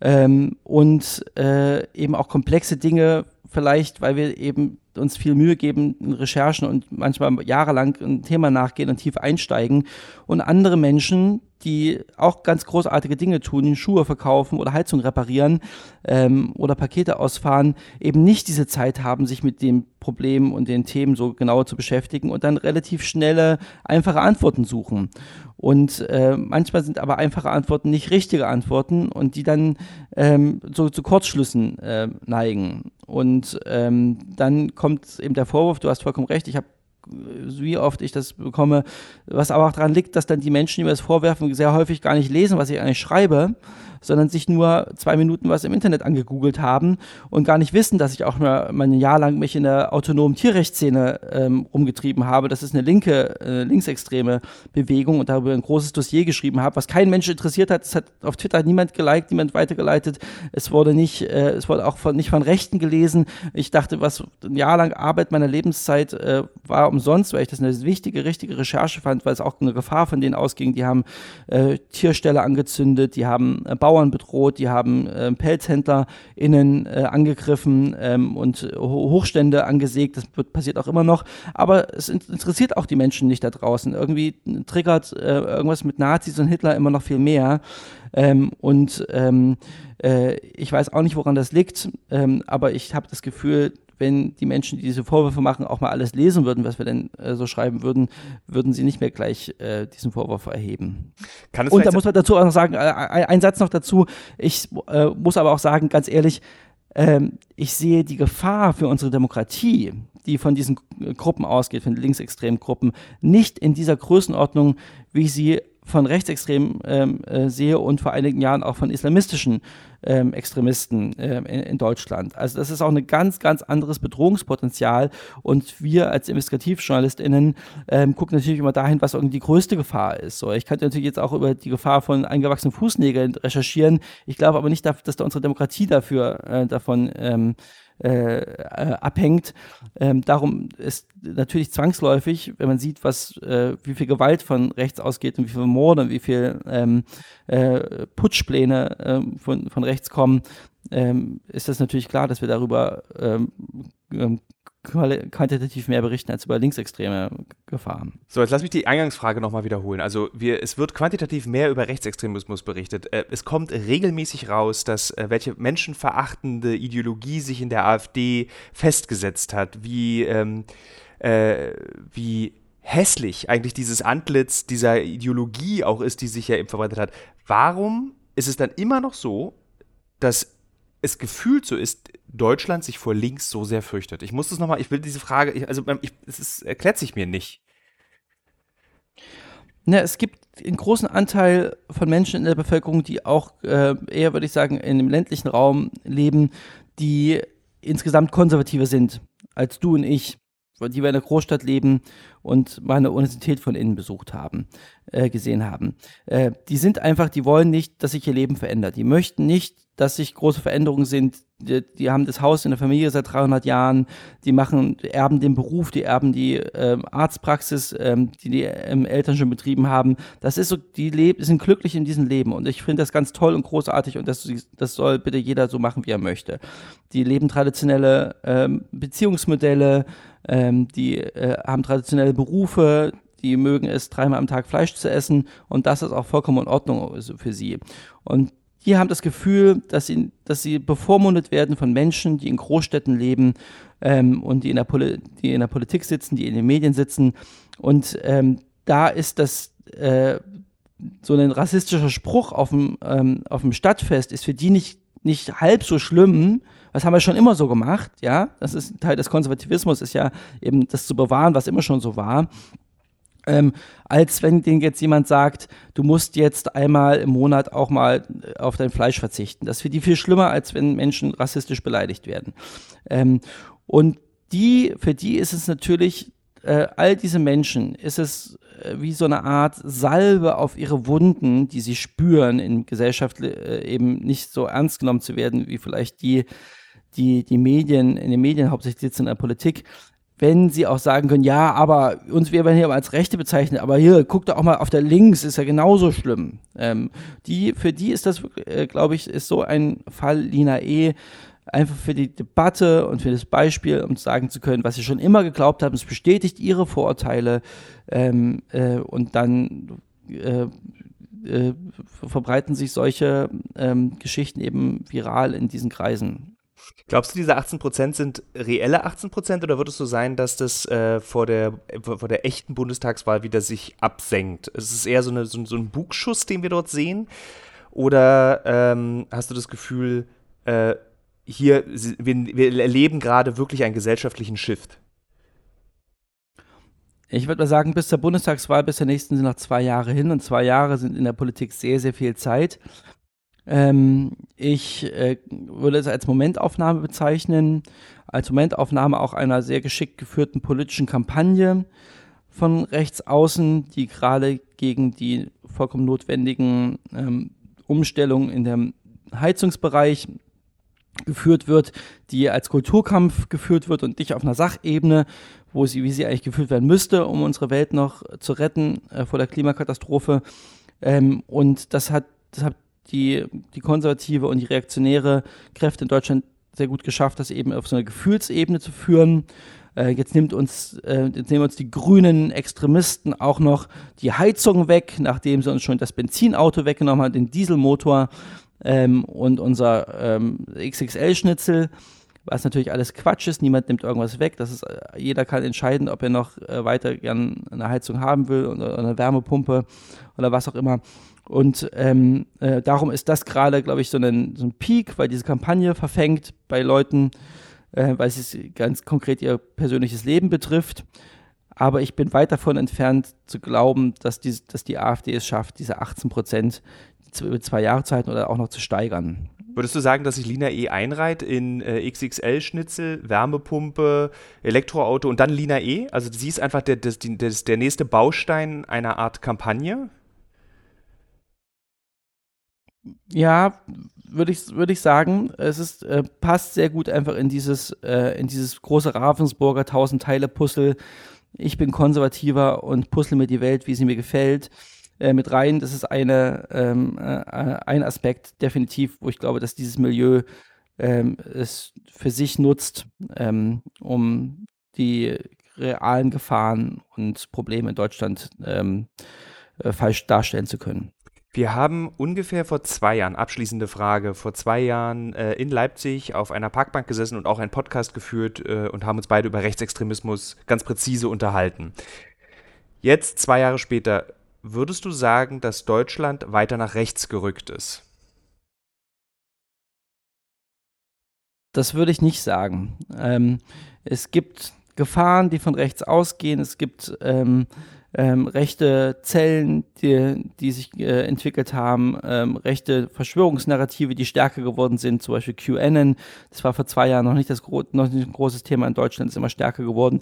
ähm, und äh, eben auch komplexe Dinge vielleicht, weil wir eben uns viel Mühe geben in Recherchen und manchmal jahrelang ein Thema nachgehen und tief einsteigen. Und andere Menschen, die auch ganz großartige Dinge tun, Schuhe verkaufen oder Heizung reparieren ähm, oder Pakete ausfahren, eben nicht diese Zeit haben, sich mit dem Problem und den Themen so genauer zu beschäftigen und dann relativ schnelle, einfache Antworten suchen. Und äh, manchmal sind aber einfache Antworten nicht richtige Antworten und die dann ähm, so zu Kurzschlüssen äh, neigen. Und ähm, dann kommt eben der Vorwurf, du hast vollkommen recht, ich habe wie oft ich das bekomme, was aber auch daran liegt, dass dann die Menschen, die mir das vorwerfen, sehr häufig gar nicht lesen, was ich eigentlich schreibe, sondern sich nur zwei Minuten was im Internet angegoogelt haben und gar nicht wissen, dass ich auch mal, mal ein Jahr lang mich in der autonomen Tierrechtsszene ähm, rumgetrieben habe. Das ist eine linke, äh, linksextreme Bewegung und darüber ein großes Dossier geschrieben habe, was kein Mensch interessiert hat. Es hat auf Twitter niemand geliked, niemand weitergeleitet. Es wurde nicht, äh, es wurde auch von, nicht von Rechten gelesen. Ich dachte, was ein Jahr lang Arbeit meiner Lebenszeit äh, war umsonst, weil ich das eine wichtige, richtige Recherche fand, weil es auch eine Gefahr von denen ausging. Die haben äh, Tierställe angezündet, die haben äh, Bauern bedroht, die haben äh, PelzhändlerInnen äh, angegriffen ähm, und Hochstände angesägt. Das passiert auch immer noch. Aber es interessiert auch die Menschen nicht da draußen. Irgendwie triggert äh, irgendwas mit Nazis und Hitler immer noch viel mehr. Ähm, und ähm, äh, ich weiß auch nicht, woran das liegt, ähm, aber ich habe das Gefühl, wenn die Menschen, die diese Vorwürfe machen, auch mal alles lesen würden, was wir denn äh, so schreiben würden, würden sie nicht mehr gleich äh, diesen Vorwurf erheben. Und da muss man dazu auch noch sagen, äh, ein Satz noch dazu, ich äh, muss aber auch sagen, ganz ehrlich, ähm, ich sehe die Gefahr für unsere Demokratie, die von diesen Gruppen ausgeht, von linksextremen Gruppen, nicht in dieser Größenordnung, wie ich sie von Rechtsextremen ähm, äh, sehe und vor einigen Jahren auch von islamistischen ähm, Extremisten ähm, in, in, Deutschland. Also das ist auch ein ganz, ganz anderes Bedrohungspotenzial und wir als InvestigativjournalistInnen ähm, gucken natürlich immer dahin, was irgendwie die größte Gefahr ist. So, ich könnte natürlich jetzt auch über die Gefahr von eingewachsenen Fußnägeln recherchieren. Ich glaube aber nicht, dass da unsere Demokratie dafür äh, davon ähm, äh, äh, abhängt. Ähm, darum ist natürlich zwangsläufig, wenn man sieht, was, äh, wie viel Gewalt von rechts ausgeht und wie viel Morde und wie viel ähm, äh, Putschpläne ähm, von, von rechts kommen, ähm, ist das natürlich klar, dass wir darüber ähm, ähm, quantitativ mehr berichten als über linksextreme Gefahren. So, jetzt lass mich die Eingangsfrage nochmal wiederholen. Also wir, es wird quantitativ mehr über Rechtsextremismus berichtet. Äh, es kommt regelmäßig raus, dass äh, welche menschenverachtende Ideologie sich in der AfD festgesetzt hat, wie, ähm, äh, wie hässlich eigentlich dieses Antlitz dieser Ideologie auch ist, die sich ja eben verbreitet hat. Warum ist es dann immer noch so, dass es gefühlt so ist, Deutschland sich vor links so sehr fürchtet. Ich muss das nochmal, ich will diese Frage, ich, also ich, es ist, erklärt sich mir nicht. Na, es gibt einen großen Anteil von Menschen in der Bevölkerung, die auch äh, eher, würde ich sagen, in dem ländlichen Raum leben, die insgesamt konservativer sind als du und ich die wir in der Großstadt leben und mal eine Universität von innen besucht haben, äh, gesehen haben. Äh, die sind einfach, die wollen nicht, dass sich ihr Leben verändert. Die möchten nicht, dass sich große Veränderungen sind. Die, die, haben das Haus in der Familie seit 300 Jahren, die machen, erben den Beruf, die erben die ähm, Arztpraxis, ähm, die die ähm, Eltern schon betrieben haben. Das ist so, die leben, sind glücklich in diesem Leben und ich finde das ganz toll und großartig und das, das soll bitte jeder so machen, wie er möchte. Die leben traditionelle ähm, Beziehungsmodelle, ähm, die äh, haben traditionelle Berufe, die mögen es, dreimal am Tag Fleisch zu essen und das ist auch vollkommen in Ordnung für sie. Und die haben das Gefühl, dass sie, dass sie bevormundet werden von Menschen, die in Großstädten leben ähm, und die in, der Poli die in der Politik sitzen, die in den Medien sitzen. Und ähm, da ist das äh, so ein rassistischer Spruch auf dem, ähm, auf dem Stadtfest, ist für die nicht, nicht halb so schlimm. Das haben wir schon immer so gemacht, ja. Das ist Teil des Konservativismus, ist ja eben das zu bewahren, was immer schon so war ähm, als wenn den jetzt jemand sagt, du musst jetzt einmal im Monat auch mal äh, auf dein Fleisch verzichten. Das für die viel schlimmer, als wenn Menschen rassistisch beleidigt werden. Ähm, und die, für die ist es natürlich, äh, all diese Menschen, ist es äh, wie so eine Art Salbe auf ihre Wunden, die sie spüren, in Gesellschaft äh, eben nicht so ernst genommen zu werden, wie vielleicht die, die, die Medien, in den Medien hauptsächlich sitzen in der Politik, wenn sie auch sagen können, ja, aber uns werden hier als Rechte bezeichnet, aber hier, guck doch auch mal auf der Links, ist ja genauso schlimm. Ähm, die, für die ist das, äh, glaube ich, ist so ein Fall Lina E. einfach für die Debatte und für das Beispiel, um sagen zu können, was sie schon immer geglaubt haben, es bestätigt ihre Vorurteile ähm, äh, und dann äh, äh, verbreiten sich solche ähm, Geschichten eben viral in diesen Kreisen. Glaubst du, diese 18% sind reelle 18% oder wird es so sein, dass das äh, vor, der, vor der echten Bundestagswahl wieder sich absenkt? Ist es eher so, eine, so, so ein Bugschuss, den wir dort sehen? Oder ähm, hast du das Gefühl, äh, hier, wir, wir erleben gerade wirklich einen gesellschaftlichen Shift? Ich würde mal sagen, bis zur Bundestagswahl, bis zur nächsten sind noch zwei Jahre hin und zwei Jahre sind in der Politik sehr, sehr viel Zeit. Ähm, ich äh, würde es als Momentaufnahme bezeichnen, als Momentaufnahme auch einer sehr geschickt geführten politischen Kampagne von rechts außen, die gerade gegen die vollkommen notwendigen ähm, Umstellungen in dem Heizungsbereich geführt wird, die als Kulturkampf geführt wird und nicht auf einer Sachebene, wo sie, wie sie eigentlich geführt werden müsste, um unsere Welt noch zu retten äh, vor der Klimakatastrophe. Ähm, und das hat, das hat die, die konservative und die reaktionäre Kräfte in Deutschland sehr gut geschafft, das eben auf so eine Gefühlsebene zu führen. Äh, jetzt nimmt uns, äh, jetzt nehmen uns die grünen Extremisten auch noch die Heizung weg, nachdem sie uns schon das Benzinauto weggenommen haben, den Dieselmotor ähm, und unser ähm, XXL-Schnitzel was natürlich alles Quatsch ist, niemand nimmt irgendwas weg. Das ist, äh, jeder kann entscheiden, ob er noch äh, weiter gern eine Heizung haben will oder eine Wärmepumpe oder was auch immer. Und ähm, äh, darum ist das gerade, glaube ich, so ein, so ein Peak, weil diese Kampagne verfängt bei Leuten, äh, weil es ganz konkret ihr persönliches Leben betrifft. Aber ich bin weit davon entfernt zu glauben, dass die, dass die AfD es schafft, diese 18 Prozent über zwei Jahreszeiten oder auch noch zu steigern. Würdest du sagen, dass sich Lina E einreiht in äh, XXL-Schnitzel, Wärmepumpe, Elektroauto und dann Lina E? Also sie ist einfach der, der, der, der nächste Baustein einer Art Kampagne? Ja, würde ich, würd ich sagen, es ist, äh, passt sehr gut einfach in dieses, äh, in dieses große Ravensburger Tausend-Teile-Puzzle. Ich bin konservativer und puzzle mir die Welt, wie sie mir gefällt, äh, mit rein. Das ist eine, ähm, äh, ein Aspekt definitiv, wo ich glaube, dass dieses Milieu ähm, es für sich nutzt, ähm, um die realen Gefahren und Probleme in Deutschland ähm, äh, falsch darstellen zu können. Wir haben ungefähr vor zwei Jahren, abschließende Frage, vor zwei Jahren äh, in Leipzig auf einer Parkbank gesessen und auch einen Podcast geführt äh, und haben uns beide über Rechtsextremismus ganz präzise unterhalten. Jetzt, zwei Jahre später, würdest du sagen, dass Deutschland weiter nach rechts gerückt ist? Das würde ich nicht sagen. Ähm, es gibt Gefahren, die von rechts ausgehen. Es gibt ähm, ähm, rechte Zellen, die, die sich äh, entwickelt haben, ähm, rechte Verschwörungsnarrative, die stärker geworden sind, zum Beispiel QAnon. Das war vor zwei Jahren noch nicht das gro noch nicht ein großes Thema in Deutschland, ist immer stärker geworden.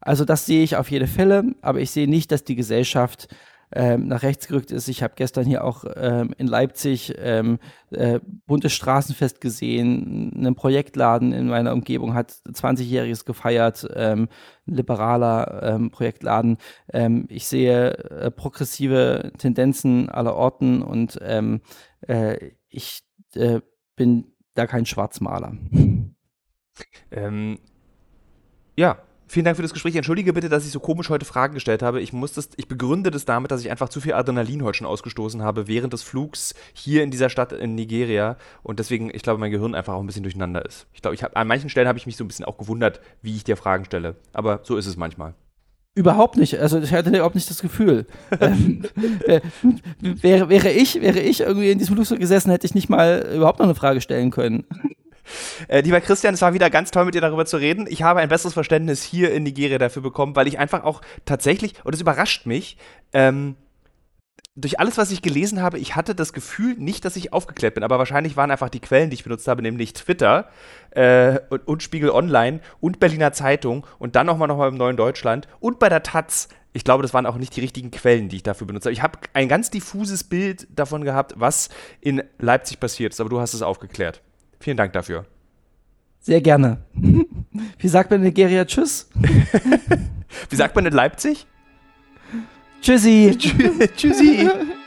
Also das sehe ich auf jede Fälle, aber ich sehe nicht, dass die Gesellschaft ähm, nach rechts gerückt ist. Ich habe gestern hier auch ähm, in Leipzig ähm, äh, buntes Straßenfest gesehen. Ein Projektladen in meiner Umgebung hat 20-Jähriges gefeiert, ähm, liberaler ähm, Projektladen. Ähm, ich sehe äh, progressive Tendenzen aller Orten und ähm, äh, ich äh, bin da kein Schwarzmaler. Ja, Vielen Dank für das Gespräch. Entschuldige bitte, dass ich so komisch heute Fragen gestellt habe. Ich, muss das, ich begründe das damit, dass ich einfach zu viel Adrenalin heute schon ausgestoßen habe während des Flugs hier in dieser Stadt in Nigeria. Und deswegen, ich glaube, mein Gehirn einfach auch ein bisschen durcheinander ist. Ich glaube, ich hab, an manchen Stellen habe ich mich so ein bisschen auch gewundert, wie ich dir Fragen stelle. Aber so ist es manchmal. Überhaupt nicht. Also ich hatte überhaupt nicht das Gefühl. ähm, äh, wäre, wäre, ich, wäre ich irgendwie in diesem Flugzeug gesessen, hätte ich nicht mal überhaupt noch eine Frage stellen können. Äh, lieber Christian, es war wieder ganz toll, mit dir darüber zu reden. Ich habe ein besseres Verständnis hier in Nigeria dafür bekommen, weil ich einfach auch tatsächlich, und es überrascht mich, ähm, durch alles, was ich gelesen habe, ich hatte das Gefühl nicht, dass ich aufgeklärt bin, aber wahrscheinlich waren einfach die Quellen, die ich benutzt habe, nämlich Twitter äh, und, und, Spiegel Online und Berliner Zeitung und dann nochmal noch mal im Neuen Deutschland und bei der Taz. Ich glaube, das waren auch nicht die richtigen Quellen, die ich dafür benutzt habe. Ich habe ein ganz diffuses Bild davon gehabt, was in Leipzig passiert ist, aber du hast es aufgeklärt. Vielen Dank dafür. Sehr gerne. Wie sagt man in Nigeria Tschüss? Wie sagt man in Leipzig? Tschüssi. Tschüssi.